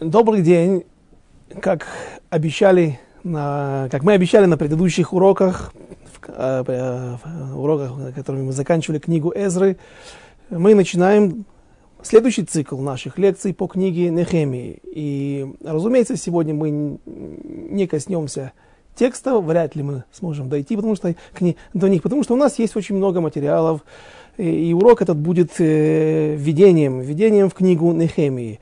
Добрый день. Как обещали, на, как мы обещали на предыдущих уроках, в, э, э, в уроках, которыми мы заканчивали книгу Эзры, мы начинаем следующий цикл наших лекций по книге Нехемии. И, разумеется, сегодня мы не коснемся текста, вряд ли мы сможем дойти потому что, к не, до них, потому что у нас есть очень много материалов, и, и урок этот будет э, введением, введением в книгу Нехемии.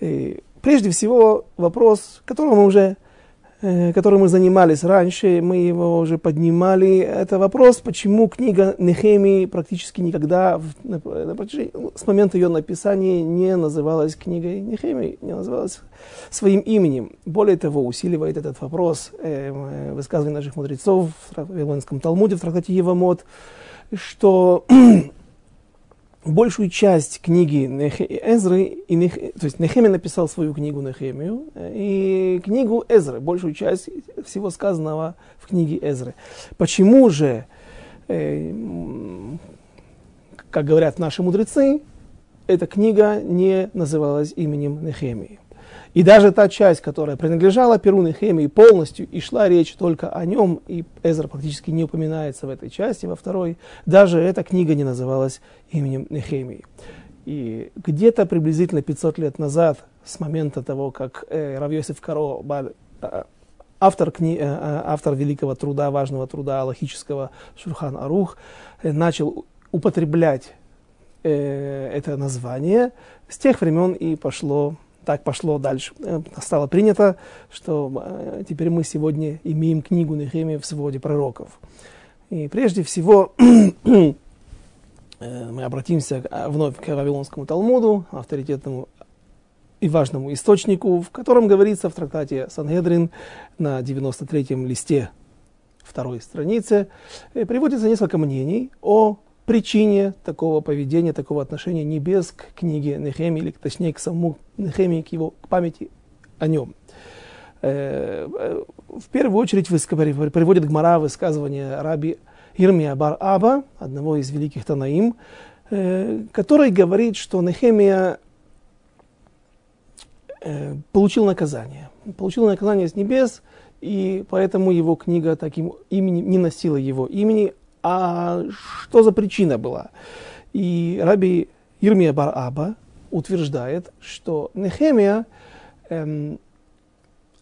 И, Прежде всего, вопрос, которым мы уже э, которым мы занимались раньше, мы его уже поднимали, это вопрос, почему книга Нехемии практически никогда на, на протяжении, ну, с момента ее написания не называлась книгой Нехемии, не называлась своим именем. Более того, усиливает этот вопрос э, высказывание наших мудрецов в Вавилонском Талмуде, в трактате Евамот, что большую часть книги Эзры, и Нех, то есть Нехемия написал свою книгу Нехемию, и книгу Эзры, большую часть всего сказанного в книге Эзры. Почему же, э, как говорят наши мудрецы, эта книга не называлась именем Нехемии? И даже та часть, которая принадлежала Перу Нехемии полностью, и шла речь только о нем, и Эзра практически не упоминается в этой части, во второй, даже эта книга не называлась именем Нехемии. И где-то приблизительно 500 лет назад, с момента того, как э, Равьосиф Каро, э, автор, кни, э, э, автор великого труда, важного труда аллахического Шурхан Арух, э, начал употреблять э, это название, с тех времен и пошло так пошло дальше. Э, стало принято, что э, теперь мы сегодня имеем книгу Нехемия в своде пророков. И прежде всего э, мы обратимся вновь к Вавилонскому Талмуду, авторитетному и важному источнику, в котором говорится в трактате Сангедрин на 93-м листе второй страницы, приводится несколько мнений о причине такого поведения, такого отношения небес к книге Нехемии, или точнее к самому Нехемии, к его к памяти о нем. Э, э, в первую очередь приводит Гмара высказывание раби Ирмия бар Аба, одного из великих Танаим, э, который говорит, что Нехемия получил наказание. Получил наказание с небес, и поэтому его книга таким именем не носила его имени, а что за причина была? И раби Ирмия Бар-Аба утверждает, что Нехемия эм,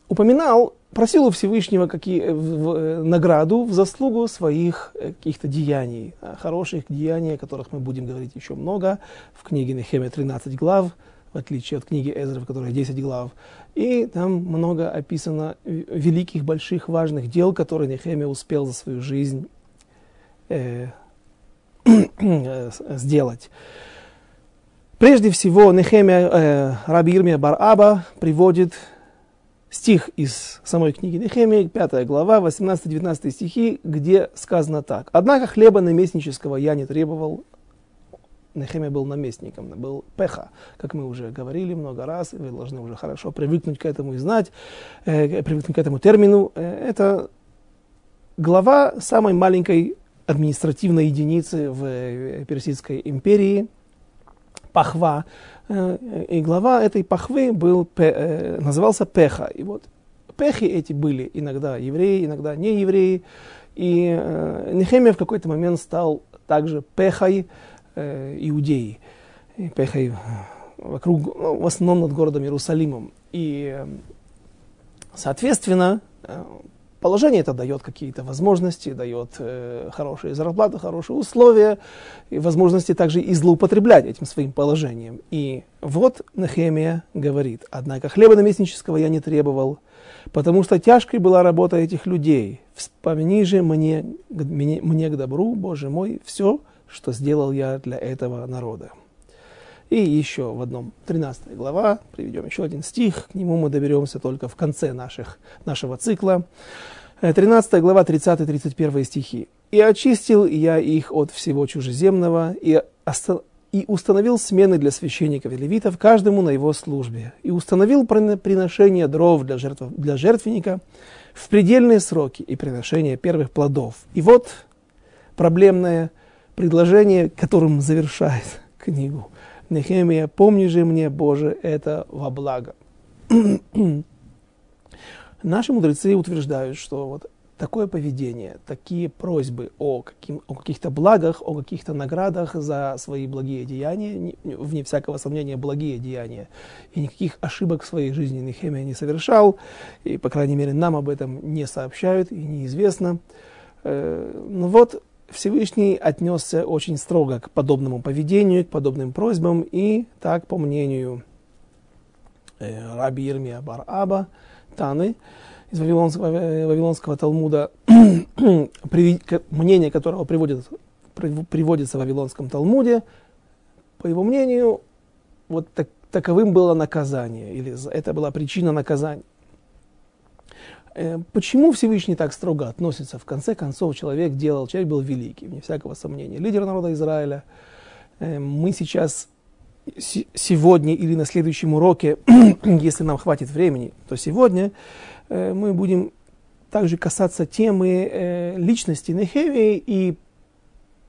упоминал, просил у Всевышнего какие, в, в, э, награду в заслугу своих э, каких-то деяний, хороших деяний, о которых мы будем говорить еще много. В книге Нехемия 13 глав, в отличие от книги Эзры, в которой 10 глав. И там много описано великих, больших, важных дел, которые Нехемия успел за свою жизнь э, сделать. Прежде всего, Нехемия, э, Раби Ирмия Бар-Аба приводит стих из самой книги Нехемии, 5 глава, 18-19 стихи, где сказано так. «Однако хлеба наместнического я не требовал». Нехемия был наместником, был пеха, как мы уже говорили много раз, вы должны уже хорошо привыкнуть к этому и знать, э, привыкнуть к этому термину. Э, это глава самой маленькой административной единицы в э, Персидской империи, Пахва. Э, и глава этой Пахвы был, э, назывался Пеха. И вот Пехи эти были иногда евреи, иногда не евреи. И Нехемия в какой-то момент стал также Пехой иудеи. Пехой вокруг, ну, в основном над городом Иерусалимом. И, соответственно, Положение это дает какие-то возможности, дает э, хорошие зарплаты, хорошие условия, и возможности также и злоупотреблять этим своим положением. И вот Нехемия говорит, однако хлеба наместнического я не требовал, потому что тяжкой была работа этих людей. Вспомни же мне, мне, мне к добру, Боже мой, все, что сделал я для этого народа. И еще в одном, 13 глава, приведем еще один стих, к нему мы доберемся только в конце наших, нашего цикла. 13 э, глава, 30-31 стихи. «И очистил я их от всего чужеземного, и, и установил смены для священников и левитов, каждому на его службе, и установил приношение дров для, жертв, для жертвенника в предельные сроки и приношение первых плодов». И вот проблемное предложение, которым завершает книгу – Нехемия, помни же мне, Боже, это во благо. Наши мудрецы утверждают, что вот такое поведение, такие просьбы о, каким, о каких-то благах, о каких-то наградах за свои благие деяния, вне всякого сомнения, благие деяния, и никаких ошибок в своей жизни Нехемия не совершал, и, по крайней мере, нам об этом не сообщают и неизвестно. Э, ну вот Всевышний отнесся очень строго к подобному поведению, к подобным просьбам, и так, по мнению э, Раби Ирмия Бар-Аба, Таны, из Вавилонского, э, Вавилонского Талмуда, мнение которого приводит, приводится в Вавилонском Талмуде, по его мнению, вот так, таковым было наказание, или это была причина наказания. Э, почему Всевышний так строго относится? В конце концов, человек делал, человек был великий, вне всякого сомнения. Лидер народа Израиля. Э, мы сейчас, сегодня или на следующем уроке, если нам хватит времени, то сегодня Э, мы будем также касаться темы личности Нехемии, и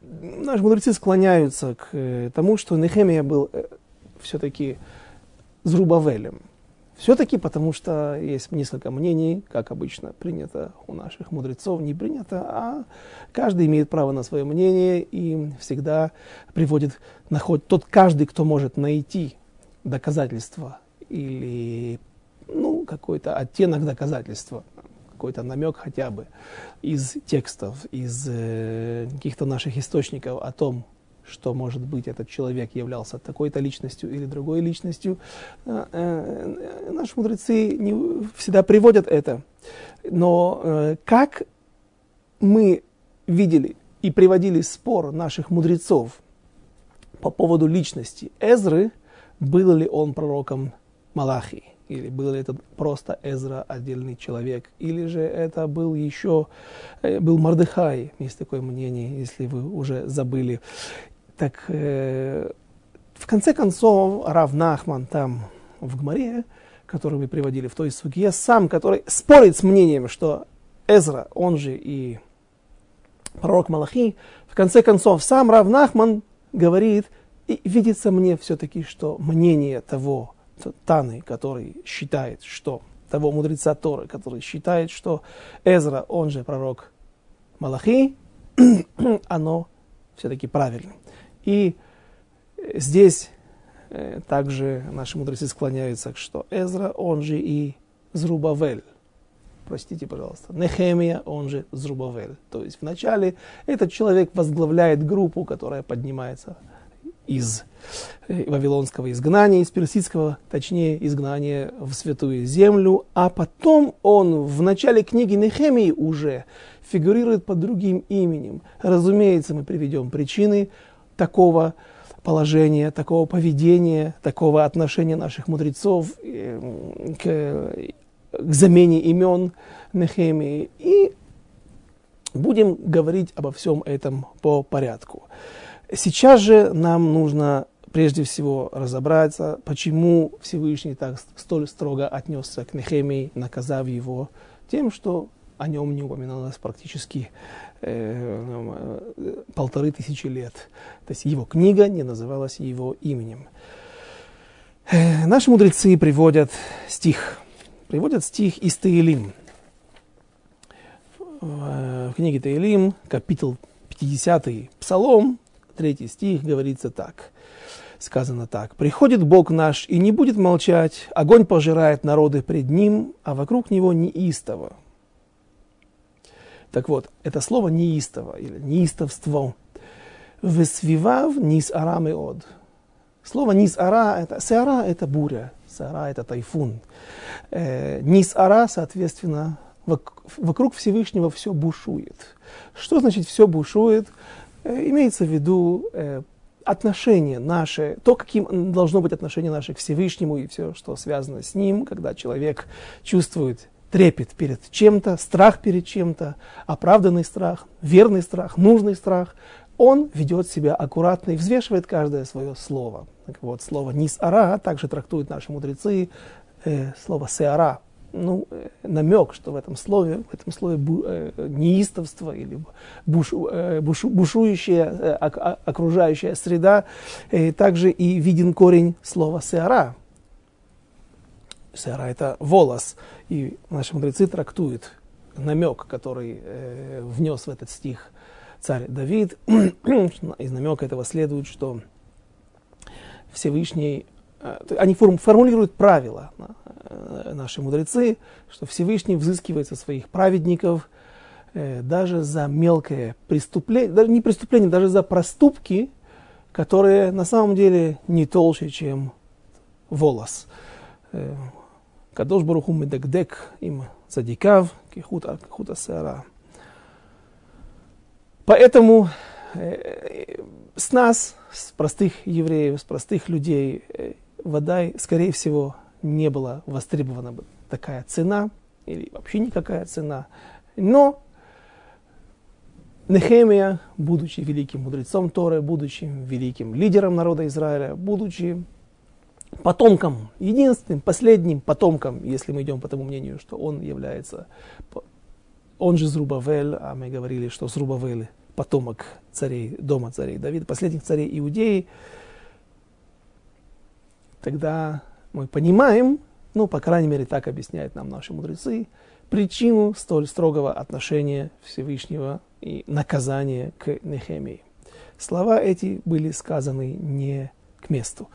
наши мудрецы склоняются к тому, что Нехемия был все-таки Зрубавелем. Все-таки потому, что есть несколько мнений, как обычно принято у наших мудрецов, не принято, а каждый имеет право на свое мнение и всегда приводит, находит тот каждый, кто может найти доказательства или ну, какой-то оттенок доказательства, какой-то намек хотя бы из текстов, из э, каких-то наших источников о том, что, может быть, этот человек являлся такой-то личностью или другой личностью. Э, э, наши мудрецы не всегда приводят это. Но э, как мы видели и приводили спор наших мудрецов по поводу личности Эзры, был ли он пророком Малахии или был ли это просто Эзра, отдельный человек, или же это был еще, э, был Мардыхай, есть такое мнение, если вы уже забыли. Так, э, в конце концов, Рав Нахман там в Гмаре, который мы приводили в той суге, сам, который спорит с мнением, что Эзра, он же и пророк Малахи, в конце концов, сам Рав Нахман говорит, и видится мне все-таки, что мнение того, Таны, который считает, что того мудреца Торы, который считает, что Эзра, он же пророк Малахи, оно все-таки правильно. И здесь э, также наши мудрецы склоняются, что Эзра, он же и Зрубавель. Простите, пожалуйста. Нехемия, он же Зрубавель. То есть вначале этот человек возглавляет группу, которая поднимается из э, вавилонского изгнания, из персидского, точнее, изгнания в Святую Землю, а потом он в начале книги Нехемии уже фигурирует под другим именем. Разумеется, мы приведем причины такого положения, такого поведения, такого отношения наших мудрецов э, к, к замене имен Нехемии. И будем говорить обо всем этом по порядку. Сейчас же нам нужно прежде всего разобраться, почему Всевышний так столь строго отнесся к Нехемии, наказав его тем, что о нем не упоминалось практически э, полторы тысячи лет. То есть его книга не называлась его именем. Э, наши мудрецы приводят стих, приводят стих из Таилим. В книге Таилим, капитул 50 Псалом, третий стих говорится так. Сказано так. «Приходит Бог наш и не будет молчать, огонь пожирает народы пред Ним, а вокруг Него неистово». Так вот, это слово неистово или неистовство. «Весвивав низ арам и од». Слово низ ара, это, сеара это буря, сеара это тайфун. Э, низ ара, соответственно, вокруг Всевышнего все бушует. Что значит все бушует? Э, имеется в виду э, отношение наше, то, каким должно быть отношение наше к Всевышнему и все, что связано с ним, когда человек чувствует трепет перед чем-то, страх перед чем-то, оправданный страх, верный страх, нужный страх, он ведет себя аккуратно и взвешивает каждое свое слово. Так вот, слово «нис-ара» также трактуют наши мудрецы, э, слово «сеара» ну, э, намек, что в этом слове, в этом слове бу, э, неистовство или буш, э, буш, бушующая э, ок, окружающая среда, э, также и виден корень слова «сеара». Сера это волос. И наши мудрецы трактуют намек, который э, внес в этот стих царь Давид. Из намека этого следует, что Всевышний, э, они формулируют правила, э, наши мудрецы, что Всевышний взыскивает со своих праведников э, даже за мелкое преступление, даже не преступление, даже за проступки, которые на самом деле не толще, чем волос. Кадош Баруху Медекдек им цадикав, кихута, кихута сера. Поэтому с нас, с простых евреев, с простых людей, э, вода, скорее всего, не была востребована бы такая цена, или вообще никакая цена. Но Нехемия, будучи великим мудрецом Торы, будучи великим лидером народа Израиля, будучи потомком, единственным, последним потомком, если мы идем по тому мнению, что он является, он же Зрубавель, а мы говорили, что Зрубавель потомок царей, дома царей Давида, последних царей Иудеи, тогда мы понимаем, ну, по крайней мере, так объясняют нам наши мудрецы, причину столь строгого отношения Всевышнего и наказания к Нехемии. Слова эти были сказаны не к месту.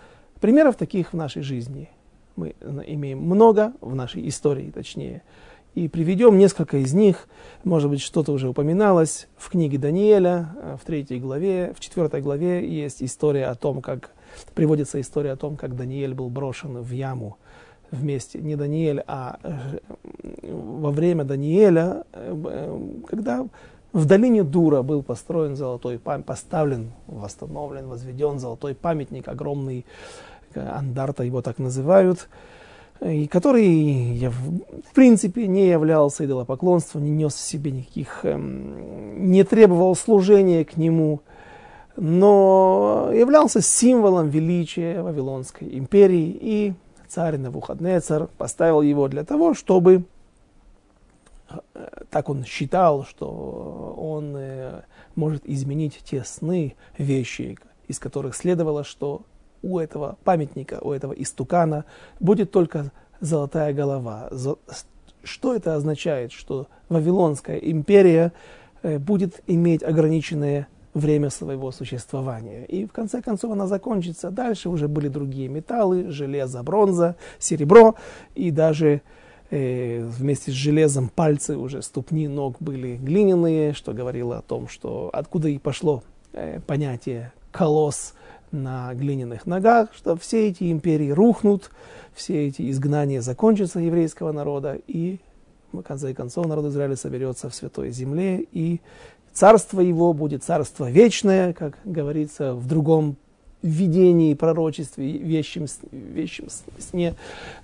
Примеров таких в нашей жизни мы имеем много, в нашей истории точнее. И приведем несколько из них. Может быть, что-то уже упоминалось в книге Даниэля, э, в третьей главе, в четвертой главе есть история о том, как приводится история о том, как Даниэль был брошен в яму вместе, не Даниэль, а э, во время Даниэля, э, когда в долине Дура был построен золотой памятник, поставлен, восстановлен, возведен золотой памятник, огромный андарта его так называют, и который в принципе не являлся идолопоклонством, не нес в себе никаких, эм, не требовал служения к нему, но являлся символом величия Вавилонской империи, и царь Навуходнецар поставил его для того, чтобы так он считал, что он э, может изменить те сны, вещи, из которых следовало, что у этого памятника, у этого истукана будет только золотая голова. Что это означает? Что Вавилонская империя э, будет иметь ограниченное время своего существования. И в конце концов она закончится. Дальше уже были другие металлы, железо, бронза, серебро и даже э, вместе с железом пальцы уже ступни ног были глиняные, что говорило о том, что откуда и пошло э, понятие колосс на глиняных ногах, что все эти империи рухнут, все эти изгнания закончатся еврейского народа, и в конце концов народ Израиля соберется в Святой Земле, и царство его будет царство вечное, как говорится в другом видении, пророчестве, вещем, вещем сне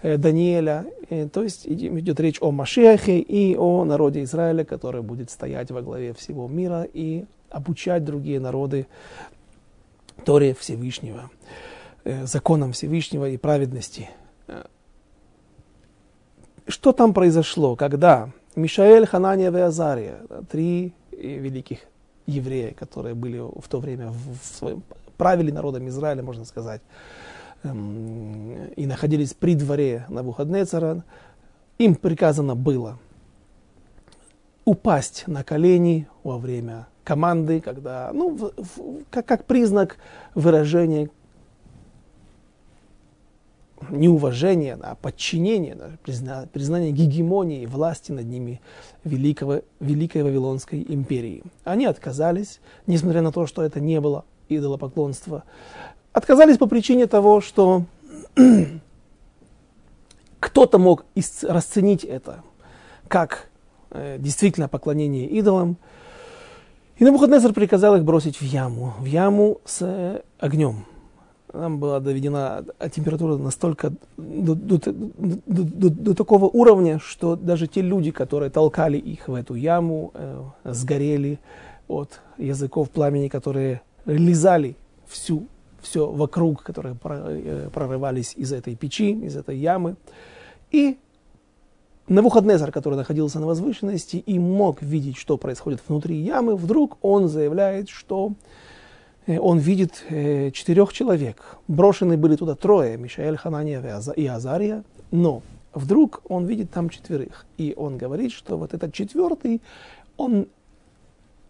э, Даниэля. Э, то есть идет речь о Машехе и о народе Израиля, который будет стоять во главе всего мира и обучать другие народы Торе Всевышнего, э, законам Всевышнего и праведности. Что там произошло, когда Мишаэль, Ханания и Азария, три великих еврея, которые были в то время в своем правили народом Израиля, можно сказать, эм, и находились при дворе Навуходнецера, им приказано было упасть на колени во время команды, когда, ну, в, в, как, как признак выражения неуважения, а подчинения, даже призна, признания гегемонии, власти над ними великого, Великой Вавилонской империи. Они отказались, несмотря на то, что это не было идолопоклонства, отказались по причине того, что кто-то мог расценить это как э, действительно поклонение идолам. И Навуходнецер приказал их бросить в яму, в яму с э, огнем. Там была доведена температура настолько до, до, до, до, до такого уровня, что даже те люди, которые толкали их в эту яму, э, сгорели от языков пламени, которые лизали всю, все вокруг, которые э, прорывались из этой печи, из этой ямы. И Навуходнезар, который находился на возвышенности и мог видеть, что происходит внутри ямы, вдруг он заявляет, что э, он видит э, четырех человек. Брошены были туда трое, Мишаэль, Ханания и Азария, но вдруг он видит там четверых. И он говорит, что вот этот четвертый, он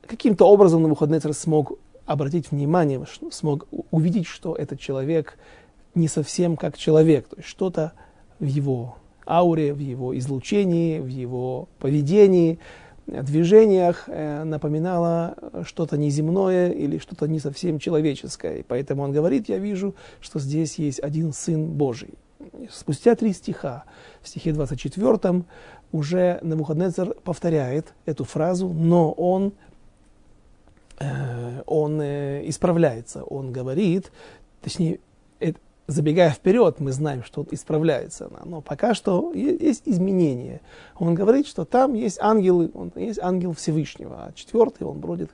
каким-то образом на выходные смог обратить внимание, смог увидеть, что этот человек не совсем как человек, то есть что-то в его ауре, в его излучении, в его поведении, движениях э, напоминало что-то неземное или что-то не совсем человеческое. И поэтому он говорит, я вижу, что здесь есть один Сын Божий. Спустя три стиха, в стихе 24 уже Навуходнецер повторяет эту фразу, но он, э, он э, исправляется, он говорит, точнее, забегая вперед, мы знаем, что исправляется. Но пока что есть изменения. Он говорит, что там есть ангелы, он, есть ангел Всевышнего, а четвертый он бродит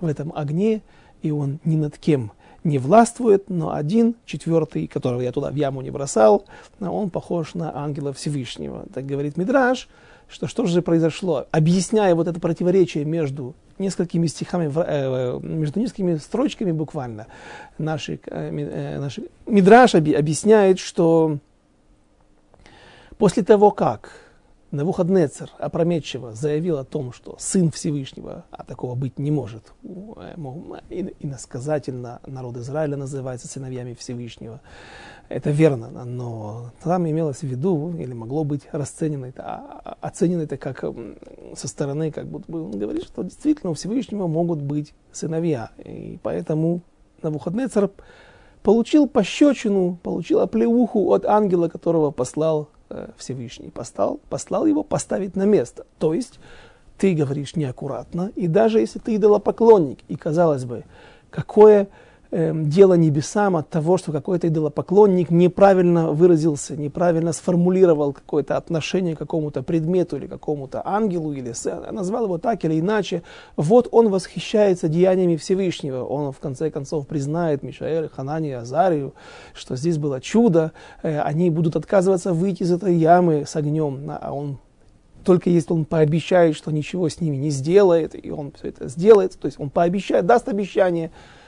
в этом огне, и он ни над кем не властвует, но один, четвертый, которого я туда в яму не бросал, он похож на ангела Всевышнего. Так говорит Мидраш, что что же произошло? Объясняя вот это противоречие между несколькими стихами, э, между несколькими строчками буквально, наши, э, наши, Мидраш объясняет, что после того, как Навуходнецер опрометчиво заявил о том, что сын Всевышнего, а такого быть не может, э, иносказательно народ Израиля называется сыновьями Всевышнего, это верно, но там имелось в виду, или могло быть расценено это, а, а, оценено это как со стороны, как будто бы он говорит, что действительно у Всевышнего могут быть сыновья. И поэтому на выходные царь получил пощечину, получил оплеуху от ангела, которого послал э, Всевышний. Послал, послал его поставить на место. То есть ты говоришь неаккуратно, и даже если ты идолопоклонник, и казалось бы, какое э, дело небесам от того, что какой-то идолопоклонник неправильно выразился, неправильно сформулировал какое-то отношение к какому-то предмету или какому-то ангелу, или назвал его так или иначе. Вот он восхищается деяниями Всевышнего. Он в конце концов признает Мишаэль, Ханани, Азарию, что здесь было чудо. Э, они будут отказываться выйти из этой ямы с огнем, а он только если он пообещает, что ничего с ними не сделает, и он все это сделает, то есть он пообещает, даст обещание, Э,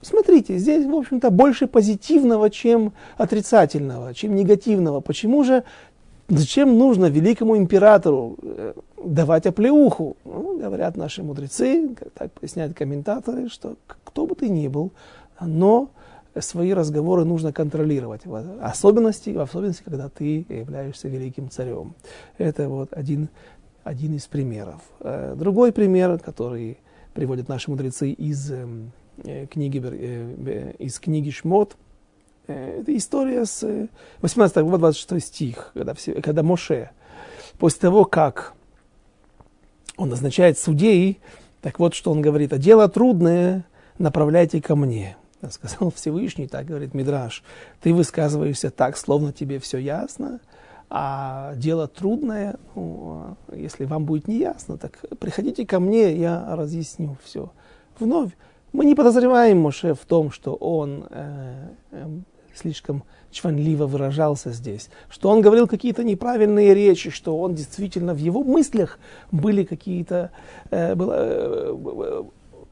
смотрите, здесь, в общем-то, больше позитивного, чем отрицательного, чем негативного. Почему же, зачем нужно великому императору э, давать оплеуху? Ну, говорят наши мудрецы, так поясняют комментаторы, что кто бы ты ни был, но свои разговоры нужно контролировать, в особенности, в особенности, когда ты являешься великим царем. Это вот один, один из примеров. Э, другой пример, который приводят наши мудрецы из эм, э, книги, э, из книги Шмот. Э, это история с 18 глава 26 стих, когда, все, когда Моше, после того, как он назначает судей, так вот, что он говорит, а дело трудное направляйте ко мне. Сказал Всевышний, так говорит Мидраш, ты высказываешься так, словно тебе все ясно, а дело трудное, ну, если вам будет неясно, так приходите ко мне, я разъясню все. Вновь, мы не подозреваем Моше в том, что он э, э, слишком чванливо выражался здесь, что он говорил какие-то неправильные речи, что он действительно в его мыслях были какие-то, э, было, э,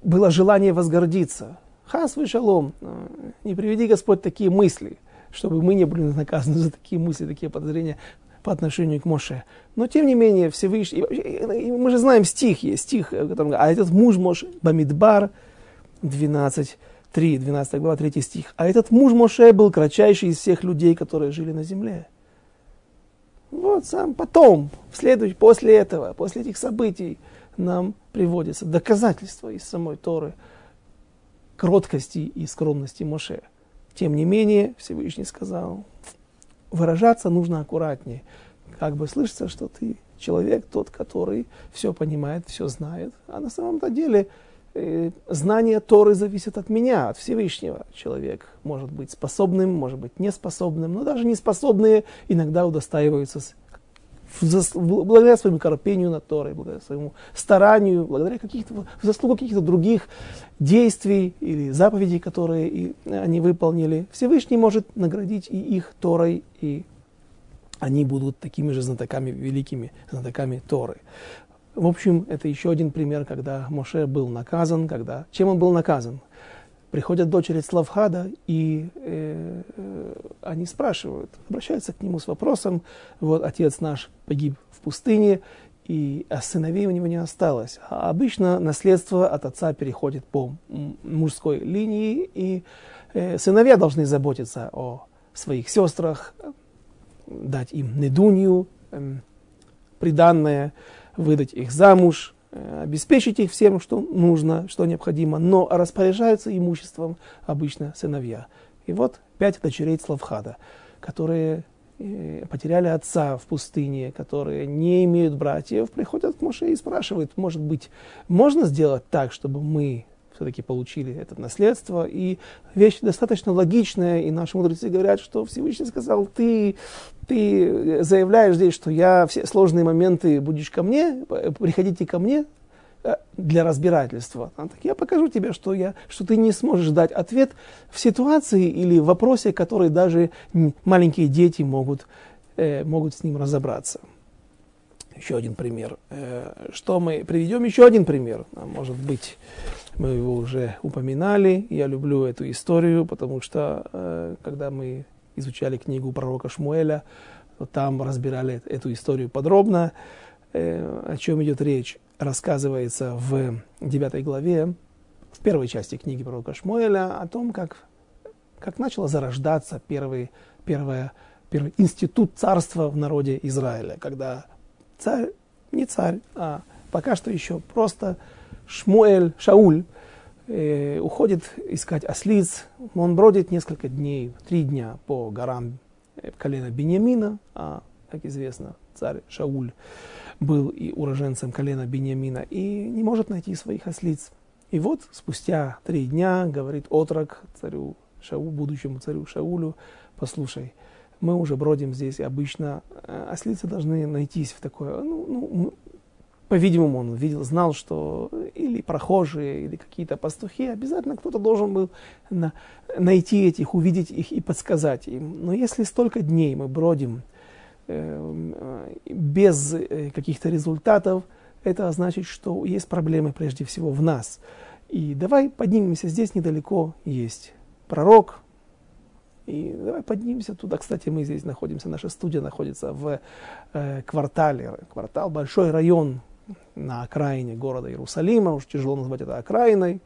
было желание возгордиться. Хас вышалом, э, не приведи Господь такие мысли чтобы мы не были наказаны за такие мысли, такие подозрения по отношению к Моше. Но тем не менее, Всевышний, мы же знаем стих, есть стих, котором, а этот муж Моше, Бамидбар, 12, 3, 12 глава, 3 стих. А этот муж Моше был кратчайший из всех людей, которые жили на земле. Вот сам потом, в следующий, после этого, после этих событий, нам приводятся доказательства из самой Торы кроткости и скромности Моше. Тем не менее, Всевышний сказал, выражаться нужно аккуратнее. Как бы слышится, что ты человек тот, который все понимает, все знает. А на самом-то деле э, знание Торы зависит от меня, от Всевышнего. Человек может быть способным, может быть неспособным, но даже неспособные иногда удостаиваются благодаря своему корпению над Торой, благодаря своему старанию, благодаря каких-то, заслугу каких-то других действий или заповедей, которые и они выполнили, Всевышний может наградить и их Торой, и они будут такими же знатоками, великими знатоками Торы. В общем, это еще один пример, когда Моше был наказан, когда... Чем он был наказан? Приходят дочери Славхада, и э, э, они спрашивают, обращаются к нему с вопросом, вот отец наш погиб в пустыне, и а сыновей у него не осталось. А обычно наследство от отца переходит по мужской линии, и э, сыновья должны заботиться о своих сестрах, дать им недунью, э, приданное, выдать их замуж, обеспечить их всем, что нужно, что необходимо, но распоряжаются имуществом обычно сыновья. И вот пять дочерей Славхада, которые э, потеряли отца в пустыне, которые не имеют братьев, приходят к Моше и спрашивают, может быть, можно сделать так, чтобы мы все-таки получили это наследство. И вещь достаточно логичная, и наши мудрецы говорят, что Всевышний сказал, ты, ты заявляешь здесь, что я все сложные моменты будешь ко мне, приходите ко мне э, для разбирательства. А так я покажу тебе, что, я, что ты не сможешь дать ответ в ситуации или в вопросе, который даже маленькие дети могут, э, могут с ним разобраться. Еще один пример. Э, что мы приведем? Еще один пример. А может быть, мы его уже упоминали. Я люблю эту историю, потому что э, когда мы изучали книгу пророка Шмуэля, там разбирали эту историю подробно. Э, о чем идет речь, рассказывается в 9 главе, в первой части книги пророка Шмуэля, о том, как, как начало зарождаться первый, первое, первый институт царства в народе Израиля, когда царь, не царь, а пока что еще просто Шмуэль, Шауль, э, уходит искать ослиц. Он бродит несколько дней, три дня по горам э, колена Бениамина, а, как известно, царь Шауль был и уроженцем колена Бениамина, и не может найти своих ослиц. И вот спустя три дня говорит отрок царю Шаулю, будущему царю Шаулю, послушай, мы уже бродим здесь, и обычно э, ослицы должны найтись в такое, ну, ну по-видимому, он видел, знал, что или прохожие, или какие-то пастухи, обязательно кто-то должен был на, найти этих, увидеть их и подсказать им. Но если столько дней мы бродим э, без э, каких-то результатов, это значит, что есть проблемы прежде всего в нас. И давай поднимемся, здесь недалеко есть пророк, и давай поднимемся туда. Кстати, мы здесь находимся, наша студия находится в э, квартале. Квартал, большой район на окраине города Иерусалима, уж тяжело назвать это окраиной.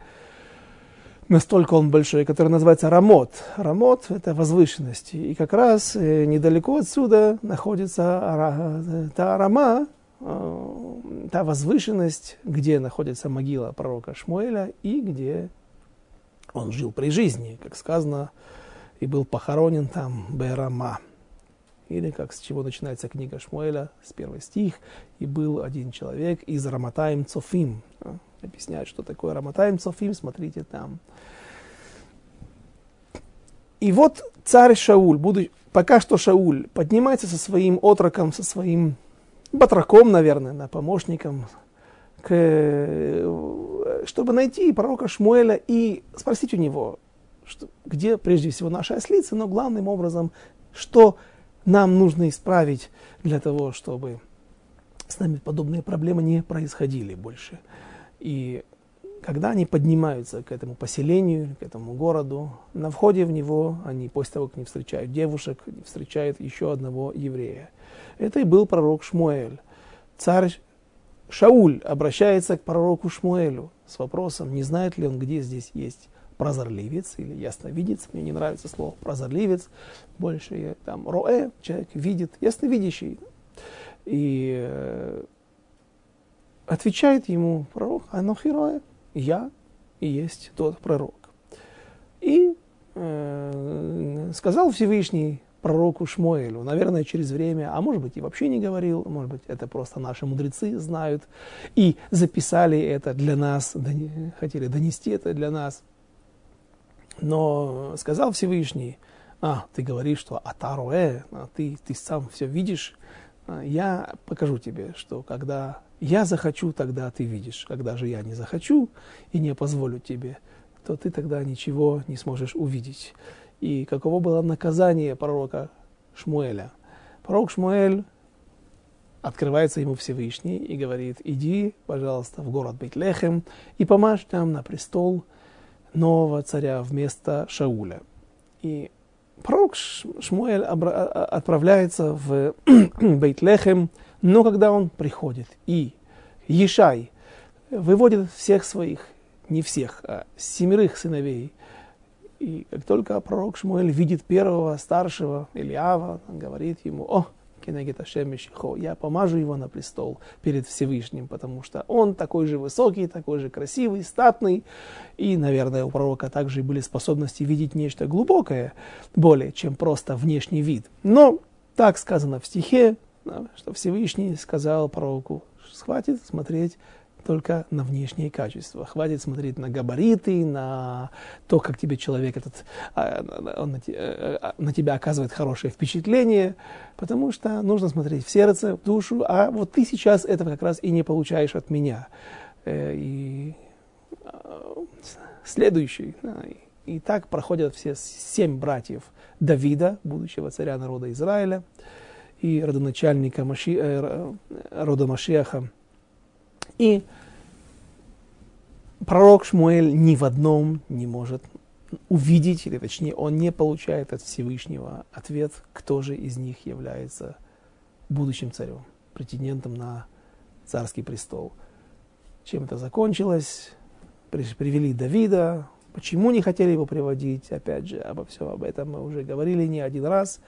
Настолько он большой, который называется Рамот. Рамот – это возвышенность. И как раз э, недалеко отсюда находится э, та Рама, э, та возвышенность, где находится могила пророка Шмуэля и где он жил при жизни, как сказано и был похоронен там Берама. Или как с чего начинается книга Шмуэля, с первый стих. И был один человек из Раматаем Цофим. А, объясняет, что такое Раматаем Цофим, смотрите там. И вот царь Шауль, буду, пока что Шауль поднимается со своим отроком, со своим батраком, наверное, на помощником, к, чтобы найти пророка Шмуэля и спросить у него, что, где прежде всего наши ослицы, но главным образом, что нам нужно исправить для того, чтобы с нами подобные проблемы не происходили больше. И когда они поднимаются к этому поселению, к этому городу, на входе в него они, после того, как они встречают девушек, они встречают еще одного еврея. Это и был пророк Шмуэль. Царь Шауль обращается к пророку Шмуэлю с вопросом, не знает ли он, где здесь есть прозорливец или ясновидец. Мне не нравится слово прозорливец. Больше там роэ, человек видит, ясновидящий. И э, отвечает ему пророк, анохи я и есть тот пророк. И э, сказал Всевышний пророку Шмуэлю, наверное, через время, а может быть и вообще не говорил, может быть это просто наши мудрецы знают и записали это для нас, хотели донести это для нас. Но сказал Всевышний, а, ты говоришь, что атаруэ, а ты, ты сам все видишь, а, я покажу тебе, что когда я захочу, тогда ты видишь. Когда же я не захочу и не позволю тебе, то ты тогда ничего не сможешь увидеть. И каково было наказание пророка Шмуэля? Пророк Шмуэль открывается ему Всевышний и говорит, иди, пожалуйста, в город Бейтлехем и помажь там на престол нового царя вместо Шауля. И пророк Шмуэль отправляется в Бейтлехем, но когда он приходит, и Ешай выводит всех своих, не всех, а семерых сыновей, и как только пророк Шмуэль видит первого, старшего, Илиава, он говорит ему, о, я помажу его на престол перед Всевышним, потому что он такой же высокий, такой же красивый, статный, и, наверное, у пророка также были способности видеть нечто глубокое, более чем просто внешний вид. Но так сказано в стихе, что Всевышний сказал пророку, хватит смотреть только на внешние качества. Хватит смотреть на габариты, на то, как тебе человек этот, а, он на, э, а, на тебя оказывает хорошее впечатление, потому что нужно смотреть в сердце, в душу, а вот ты сейчас этого как раз и не получаешь от меня. Э, и а, следующий. И так проходят все семь братьев Давида, будущего царя народа Израиля, и родоначальника Маши, э, рода Машеха, и пророк Шмуэль ни в одном не может увидеть, или точнее, он не получает от Всевышнего ответ, кто же из них является будущим царем, претендентом на царский престол. Чем это закончилось? Привели Давида. Почему не хотели его приводить? Опять же, обо всем об этом мы уже говорили не один раз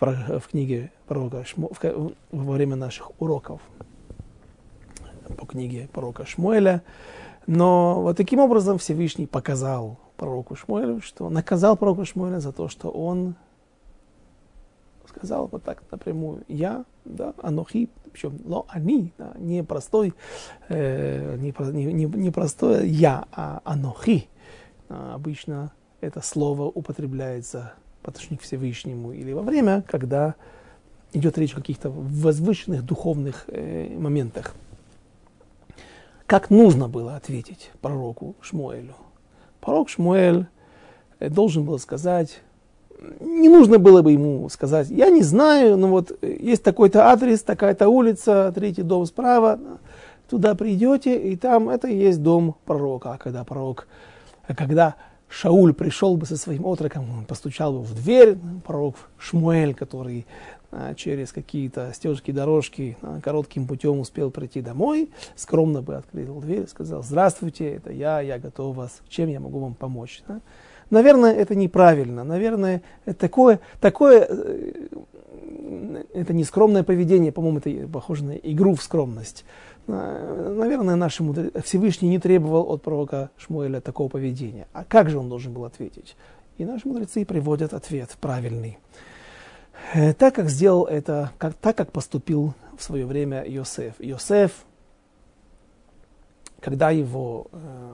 в, в книге пророка Шму, во время наших уроков по книге пророка Шмуэля. Но вот таким образом Всевышний показал пророку Шмуэлю, что наказал пророка Шмуэля за то, что он сказал вот так напрямую, я, да, анохи, причем, но они, да, не простой, э, не, не, не простое я, а анохи. А обычно это слово употребляется по отношению к Всевышнему или во время, когда идет речь о каких-то возвышенных духовных э, моментах как нужно было ответить пророку Шмуэлю. Пророк Шмуэль э, должен был сказать, не нужно было бы ему сказать, я не знаю, но вот э, есть такой-то адрес, такая-то улица, третий дом справа, туда придете, и там это и есть дом пророка. А когда пророк, а когда Шауль пришел бы со своим отроком, он постучал бы в дверь, пророк Шмуэль, который через какие-то стежки, дорожки а, коротким путем успел прийти домой, скромно бы открыл дверь сказал, здравствуйте, это я, я готов вас, чем я могу вам помочь. Наверное, это неправильно, наверное, такое, такое э, это не скромное поведение, по-моему, это похоже на игру в скромность. А, наверное, наш Всевышний не требовал от пророка Шмуэля такого поведения. А как же он должен был ответить? И наши мудрецы приводят ответ правильный. Э, так как сделал это, как, так как поступил в свое время Йосеф. Йосеф, когда его э,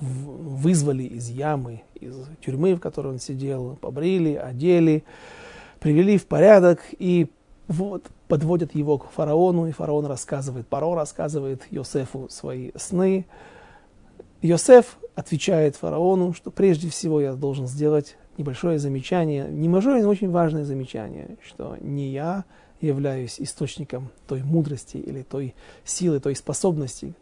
вызвали из ямы, из тюрьмы, в которой он сидел, побрили, одели, привели в порядок и вот подводят его к фараону, и фараон рассказывает, Паро рассказывает Йосефу свои сны. Йосеф отвечает фараону, что прежде всего я должен сделать небольшое замечание, небольшое, но очень важное замечание, что не я являюсь источником той мудрости или той силы, той способности,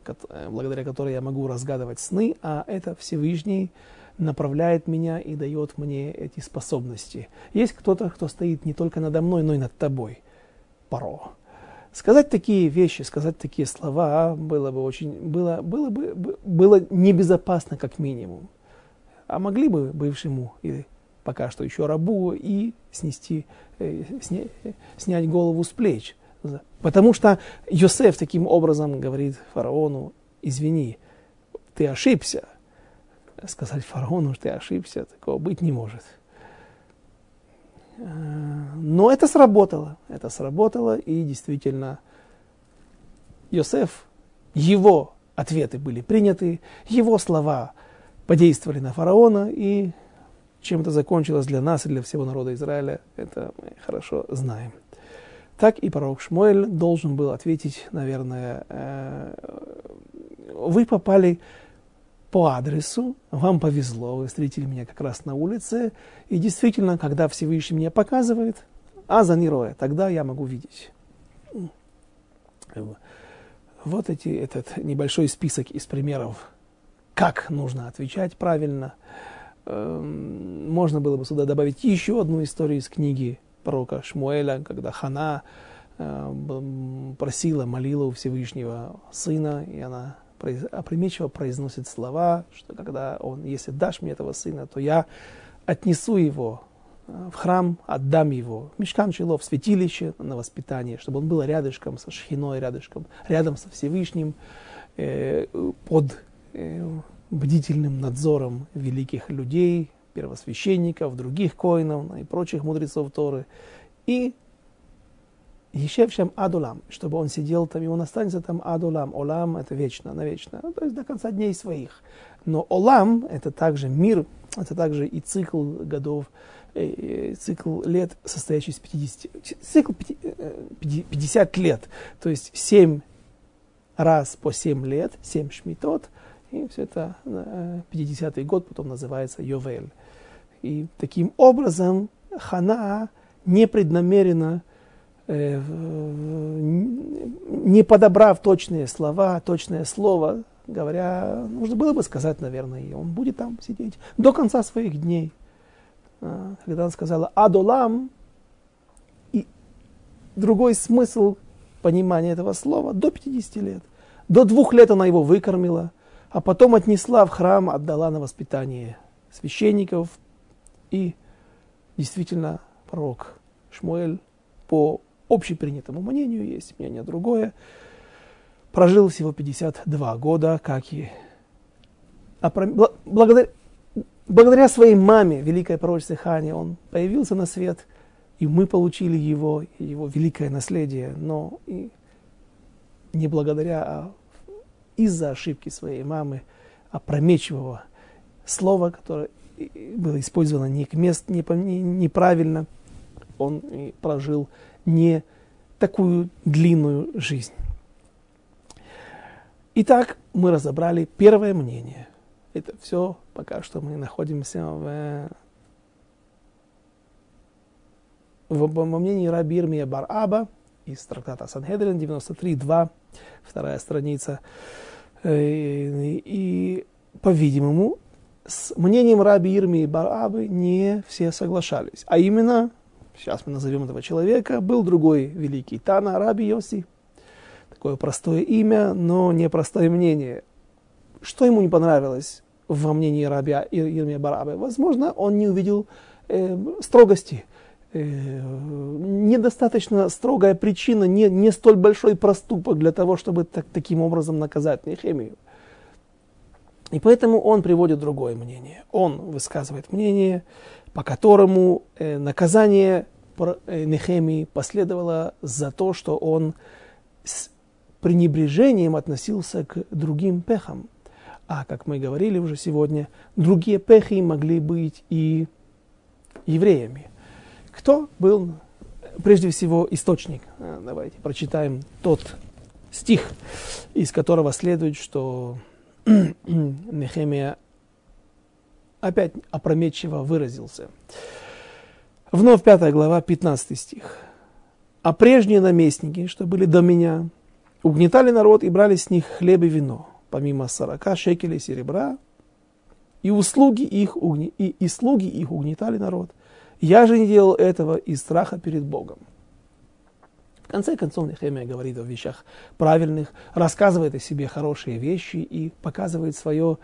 благодаря которой я могу разгадывать сны, а это Всевышний направляет меня и дает мне эти способности. Есть кто-то, кто стоит не только надо мной, но и над тобой. Паро. Сказать такие вещи, сказать такие слова было бы очень, было, было бы, было небезопасно как минимум. А могли бы бывшему или пока что еще рабу и снести, э, сня, снять голову с плеч. Потому что Йосеф таким образом говорит фараону, извини, ты ошибся. Сказать фараону, что ты ошибся, такого быть не может. Э, но это сработало. Это сработало, и действительно Йосеф, его ответы были приняты, его слова подействовали на фараона, и чем это закончилось для нас и для всего народа Израиля, это мы хорошо знаем. Так и пророк Шмуэль должен был ответить, наверное, э, вы попали по адресу, вам повезло, вы встретили меня как раз на улице, и действительно, когда Всевышний мне показывает, а за Нироя, тогда я могу видеть. Вот эти, этот небольшой список из примеров как нужно отвечать правильно. Эм, можно было бы сюда добавить еще одну историю из книги пророка Шмуэля, когда Хана э, просила, молила у Всевышнего сына, и она опрометчиво произносит слова, что когда он, если дашь мне этого сына, то я отнесу его э, в храм, отдам его в Мешкан Шило, в святилище на воспитание, чтобы он был рядышком со Шхиной, рядышком, рядом со Всевышним, э, под бдительным надзором великих людей, первосвященников, других коинов и прочих мудрецов Торы. И Ешевшем Адулам, чтобы он сидел там, и он останется там Адулам. Олам – это вечно, навечно, ну, то есть до конца дней своих. Но Олам – это также мир, это также и цикл годов, э, цикл лет, состоящий из 50, цикл 50 э, лет, то есть 7 раз по 7 лет, 7 шмитот, и все это 50-й э, год потом называется Йовель. И таким образом Хана непреднамеренно Э, не подобрав точные слова, точное слово, говоря, нужно было бы сказать, наверное, и он будет там сидеть до конца своих дней. А, когда она сказала «адолам», и другой смысл понимания этого слова до 50 лет. До двух лет она его выкормила, а потом отнесла в храм, отдала на воспитание священников. И действительно пророк Шмуэль по общепринятому мнению, есть мнение другое, прожил всего 52 года, как и благодаря, благодаря своей маме, великой пророчице Хане, он появился на свет, и мы получили его, его великое наследие, но и не благодаря, а из-за ошибки своей мамы, опрометчивого слова, которое было использовано не к месту, не, не, неправильно, он прожил не такую длинную жизнь. Итак, мы разобрали первое мнение. Это все, пока что мы находимся в, в, во мнении Раби Ирмия Бар-Аба из трактата Санхедрин 93.2, вторая страница. Э, и, и по-видимому, с мнением Раби Ирмии Бар-Абы не все соглашались. А именно, сейчас мы назовем этого человека, был другой великий Тана Раби Йоси. Такое простое имя, но непростое мнение. Что ему не понравилось во мнении Раби Ирмия Барабы? Возможно, он не увидел э, строгости. Э, недостаточно строгая причина, не, не столь большой проступок для того, чтобы так, таким образом наказать Нехемию. И поэтому он приводит другое мнение. Он высказывает мнение, по которому э, наказание э, Нехемии последовало за то, что он с пренебрежением относился к другим пехам. А, как мы говорили уже сегодня, другие пехи могли быть и евреями. Кто был, прежде всего, источник? Э, давайте прочитаем тот стих, из которого следует, что Нехемия опять опрометчиво выразился. Вновь пятая глава, 15 стих. «А прежние наместники, что были до меня, угнетали народ и брали с них хлеб и вино, помимо сорока шекелей серебра, и услуги их, угни... и, и слуги их угнетали народ. Я же не делал этого из страха перед Богом. В конце концов, Нехемия говорит о вещах правильных, рассказывает о себе хорошие вещи и показывает свое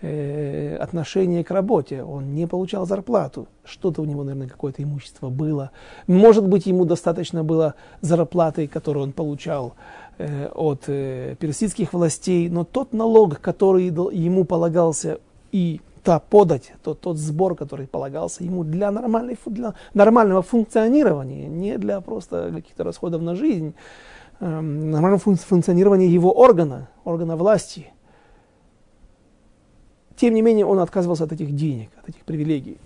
э, отношение к работе. Он не получал зарплату. Что-то у него, наверное, какое-то имущество было. Может быть, ему достаточно было зарплаты, которую он получал э, от э, персидских властей, но тот налог, который ему полагался и та подать, тот, тот сбор, который полагался ему для, нормальной, для нормального функционирования, не для просто каких-то расходов на жизнь, э, нормального функционирования его органа, органа власти. Тем не менее, он отказывался от этих денег, от этих привилегий.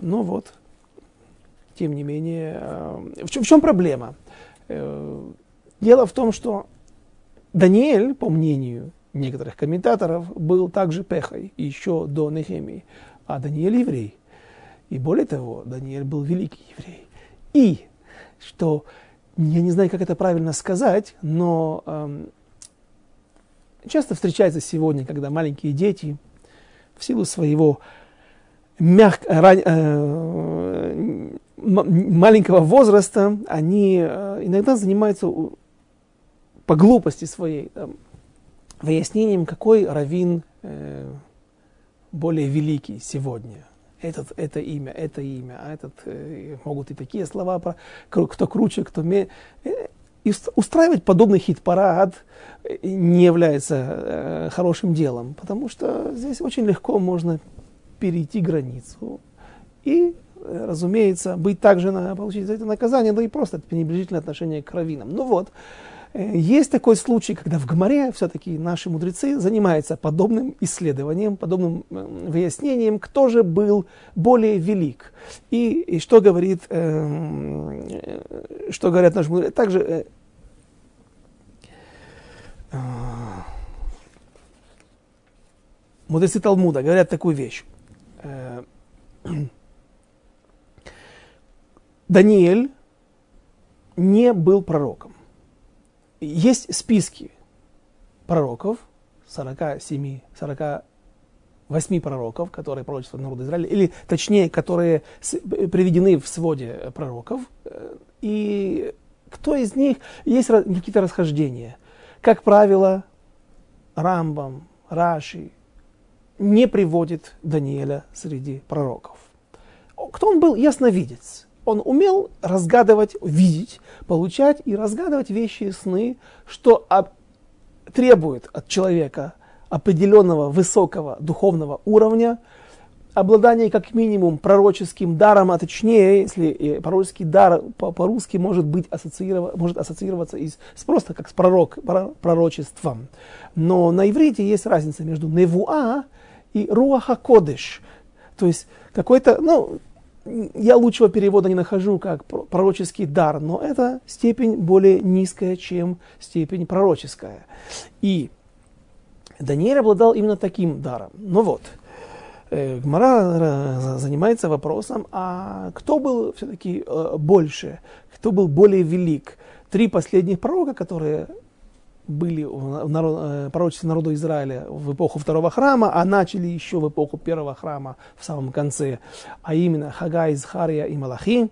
Ну вот, тем не менее, э, в, чем, в чем проблема? Э, дело в том, что Даниэль, по мнению некоторых комментаторов, был также Пехой еще до Нехемии. А Даниэль еврей. И более того, Даниэль был великий еврей. И, что, я не знаю, как это правильно сказать, но эм, часто встречается сегодня, когда маленькие дети в силу своего мяг... ран... э, маленького возраста, они э, иногда занимаются по глупости своей там, выяснением, какой раввин э, более великий сегодня. Этот, это имя, это имя, а этот, э, могут и такие слова, про, кто круче, кто ме... Э, и устраивать подобный хит-парад не является э, хорошим делом, потому что здесь очень легко можно перейти границу и, э, разумеется, быть также на, получить за это наказание, да и просто это пренебрежительное отношение к раввинам. Ну вот, Э, есть такой случай, когда в Гамаре все-таки наши мудрецы занимаются подобным исследованием, подобным выяснением, кто же был более велик. И, и что, говорит, э, что говорят наши мудрецы. Также э, э, мудрецы Талмуда говорят такую вещь. Э, Даниэль не был пророком есть списки пророков, 47, 48 пророков, которые пророчествуют народу Израиля, или точнее, которые приведены в своде пророков. И кто из них, есть какие-то расхождения. Как правило, Рамбам, Раши не приводит Даниэля среди пророков. Кто он был? Ясновидец он умел разгадывать, видеть, получать и разгадывать вещи и сны, что требует от человека определенного высокого духовного уровня, обладание как минимум пророческим даром, а точнее, если пророческий дар по-русски может быть ассоциирован, может ассоциироваться из, с просто как с пророк, пророчеством. Но на иврите есть разница между невуа и руаха кодыш. То есть какой-то, ну, я лучшего перевода не нахожу как пророческий дар, но это степень более низкая, чем степень пророческая. И Даниэль обладал именно таким даром. Ну вот, э, Гмара занимается вопросом, а кто был все-таки э, больше, кто был более велик? Три последних пророка, которые были в народ, э, пророчестве народу Израиля в эпоху второго храма, а начали еще в эпоху первого храма в самом конце, а именно Хагай, Захария и Малахи,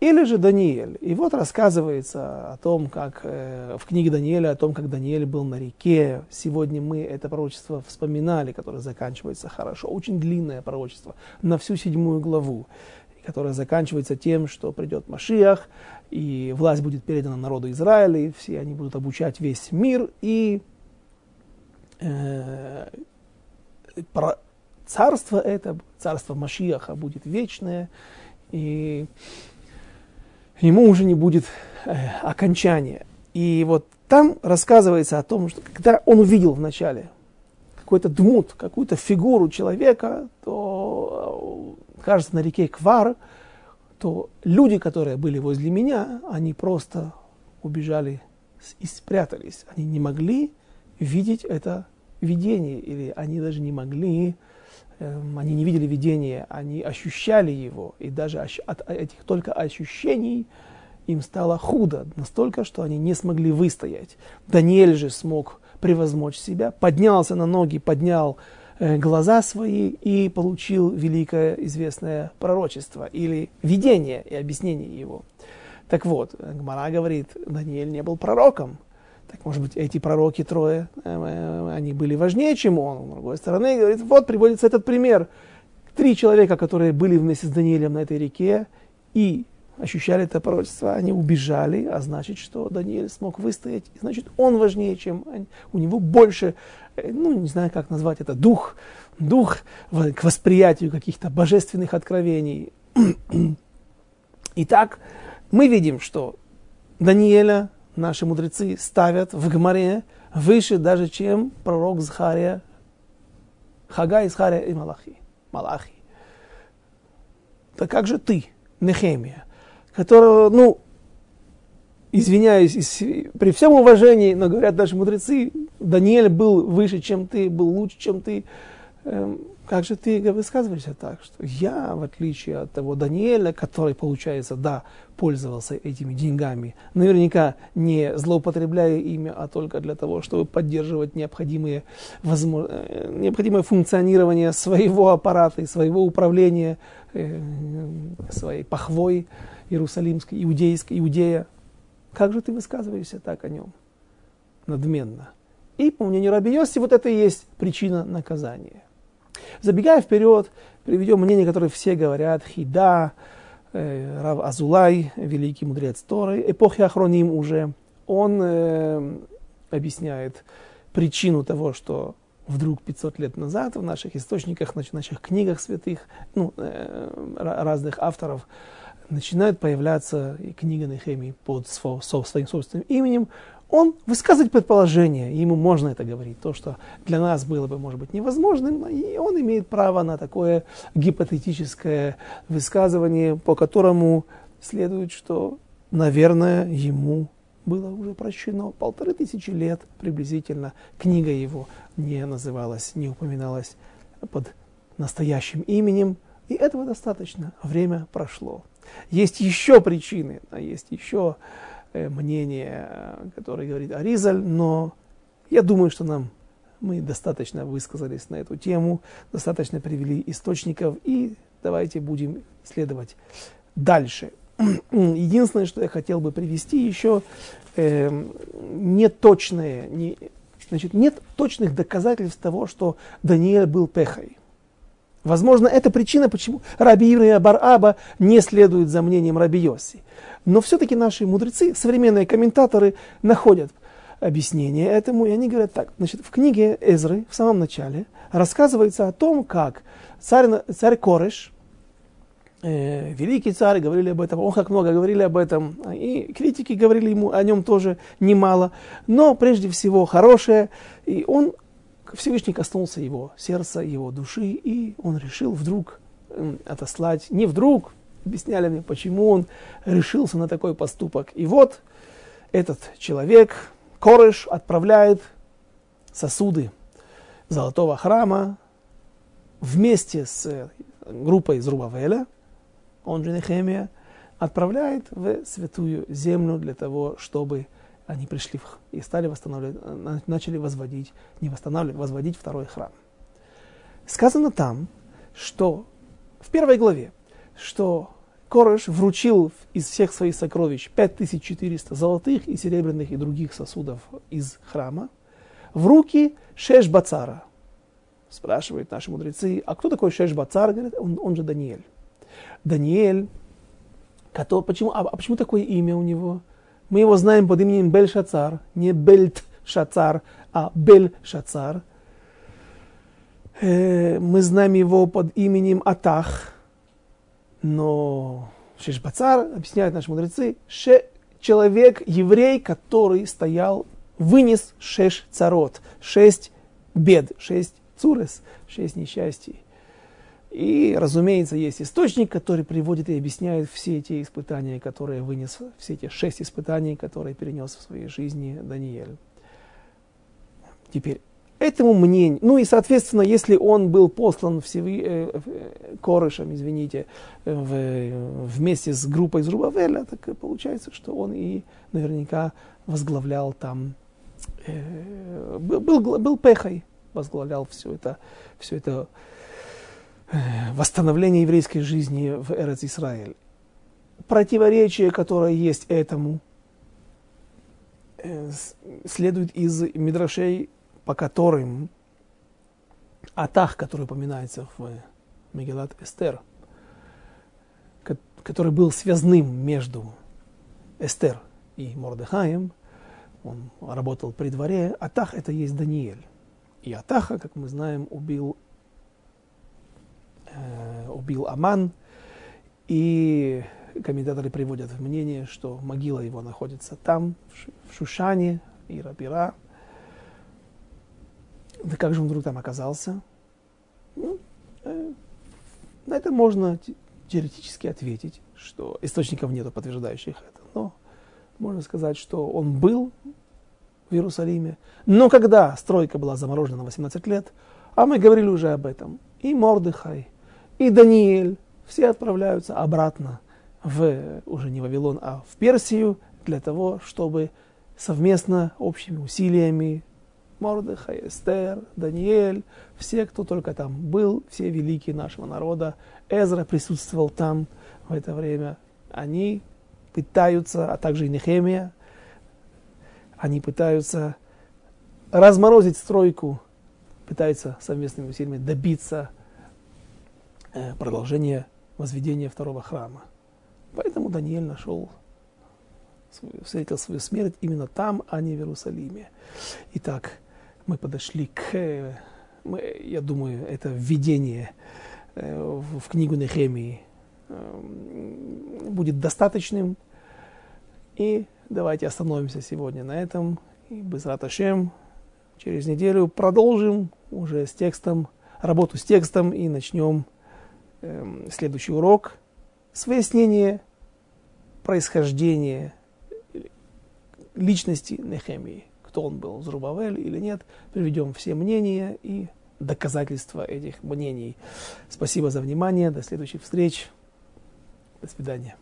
или же Даниэль. И вот рассказывается о том, как э, в книге Даниэля, о том, как Даниэль был на реке. Сегодня мы это пророчество вспоминали, которое заканчивается хорошо. Очень длинное пророчество на всю седьмую главу которая заканчивается тем, что придет Машиах, и власть будет передана народу Израиля, и все они будут обучать весь мир, и э, про, царство это, царство Машиаха будет вечное, и ему уже не будет э, окончания. И вот там рассказывается о том, что когда он увидел вначале какой-то дмут, какую-то фигуру человека, то кажется, на реке Квар, то люди, которые были возле меня, они просто убежали и спрятались. Они не могли видеть это видение, или они даже не могли, э, они не видели видение, они ощущали его, и даже от этих только ощущений им стало худо, настолько, что они не смогли выстоять. Даниэль же смог превозмочь себя, поднялся на ноги, поднял глаза свои и получил великое известное пророчество или видение и объяснение его. Так вот, Гмара говорит, Даниэль не был пророком. Так, может быть, эти пророки трое, э, э, они были важнее, чем он. С другой стороны, говорит, вот приводится этот пример. Три человека, которые были вместе с Даниэлем на этой реке и ощущали это пророчество, они убежали, а значит, что Даниэль смог выстоять, значит, он важнее, чем они. у него больше Э, ну, не знаю, как назвать это, дух, дух к восприятию каких-то божественных откровений. Итак, мы видим, что Даниэля наши мудрецы ставят в Гмаре выше даже, чем пророк Захария, Хагай, Захария и Малахи. Малахи. Так как же ты, Нехемия, которого, ну, извиняюсь, при всем уважении, но говорят даже мудрецы, Даниэль был выше, чем ты, был лучше, чем ты. Эм, как же ты высказываешься так, что я, в отличие от того Даниэля, который, получается, да, пользовался этими деньгами, наверняка не злоупотребляя ими, а только для того, чтобы поддерживать необходимые, возможно, э, необходимое функционирование своего аппарата и своего управления, э, своей пахвой иерусалимской, иудейской, иудея. Как же ты высказываешься так о нем? Надменно. И, по мнению Раби Йоси, вот это и есть причина наказания. Забегая вперед, приведем мнение, которое все говорят, Хида, э, Рав Азулай, великий мудрец Торы, эпохи Ахроним уже, он э, объясняет причину того, что вдруг 500 лет назад в наших источниках, в наших книгах святых, ну, э, разных авторов, начинают появляться и книга Нехемии под своим собственным именем, он высказывает предположение, ему можно это говорить, то, что для нас было бы, может быть, невозможным, и он имеет право на такое гипотетическое высказывание, по которому следует, что, наверное, ему было уже прощено полторы тысячи лет приблизительно. Книга его не называлась, не упоминалась под настоящим именем, и этого достаточно. Время прошло. Есть еще причины, а есть еще Э, мнение, которое говорит Аризаль, но я думаю, что нам мы достаточно высказались на эту тему, достаточно привели источников, и давайте будем следовать дальше. Единственное, что я хотел бы привести еще, э, неточные, не, значит, нет точных доказательств того, что Даниэль был пехой. Возможно, это причина, почему Раби Ира Бар-Аба не следует за мнением Раби Йоси. Но все-таки наши мудрецы, современные комментаторы, находят объяснение этому, и они говорят так. Значит, в книге Эзры, в самом начале, рассказывается о том, как царь, царь Кореш, э, великий царь, говорили об этом, он как много говорили об этом, и критики говорили ему о нем тоже немало, но прежде всего хорошее, и он, Всевышний коснулся его сердца, его души, и он решил вдруг отослать, не вдруг, объясняли мне, почему он решился на такой поступок. И вот этот человек, Корыш, отправляет сосуды золотого храма вместе с группой из Рубавеля, он же Нехемия, отправляет в святую землю для того, чтобы они пришли и стали восстанавливать, начали возводить, не восстанавливать, возводить второй храм. Сказано там, что в первой главе, что Кореш вручил из всех своих сокровищ 5400 золотых и серебряных и других сосудов из храма в руки Шеш Бацара. Спрашивают наши мудрецы, а кто такой Шеш Бацар? Говорят, он, он же Даниэль. Даниэль, который, почему, а, а почему такое имя у него? Мы его знаем под именем Бель-Шацар, не Бельт-Шацар, а Бель-Шацар. Э, мы знаем его под именем Атах, но Шешбацар, объясняют наши мудрецы, ше, человек, еврей, который стоял, вынес шеш царот, шесть бед, шесть цурес, шесть несчастий. И, разумеется, есть источник, который приводит и объясняет все эти испытания, которые вынес, все эти шесть испытаний, которые перенес в своей жизни Даниэль. Теперь, этому мнению, ну и, соответственно, если он был послан всеви, э, э, Корышем, извините, в, вместе с группой из Рубавеля, так получается, что он и наверняка возглавлял там, э, был, был, был пехой, возглавлял все это, все это э, восстановление еврейской жизни в Эрец Израиль. Противоречие, которое есть этому, э, следует из Мидрашей по которым Атах, который упоминается в Мегелат Эстер, который был связным между Эстер и Мордехаем, он работал при дворе, Атах это есть Даниэль. И Атаха, как мы знаем, убил, э, убил Аман, и комментаторы приводят в мнение, что могила его находится там, в Шушане, Ира-Пира, да как же он вдруг там оказался? Ну, э, на это можно теоретически ответить, что источников нету, подтверждающих это. Но можно сказать, что он был в Иерусалиме. Но когда стройка была заморожена на 18 лет, а мы говорили уже об этом, и Мордыхай, и Даниэль, все отправляются обратно в, уже не Вавилон, а в Персию, для того, чтобы совместно, общими усилиями, Мордыхай, Эстер, Даниэль, все, кто только там был, все великие нашего народа, Эзра присутствовал там в это время, они пытаются, а также и Нехемия, они пытаются разморозить стройку, пытаются совместными усилиями добиться э, продолжения возведения второго храма. Поэтому Даниэль нашел, встретил свою смерть именно там, а не в Иерусалиме. Итак, мы подошли к, э, мы, я думаю, это введение э, в, книгу Нехемии э, будет достаточным. И давайте остановимся сегодня на этом. И без раташем через неделю продолжим уже с текстом, работу с текстом и начнем э, следующий урок с выяснения происхождения личности Нехемии. Кто он был, Зрубавель или нет. Приведем все мнения и доказательства этих мнений. Спасибо за внимание. До следующих встреч. До свидания.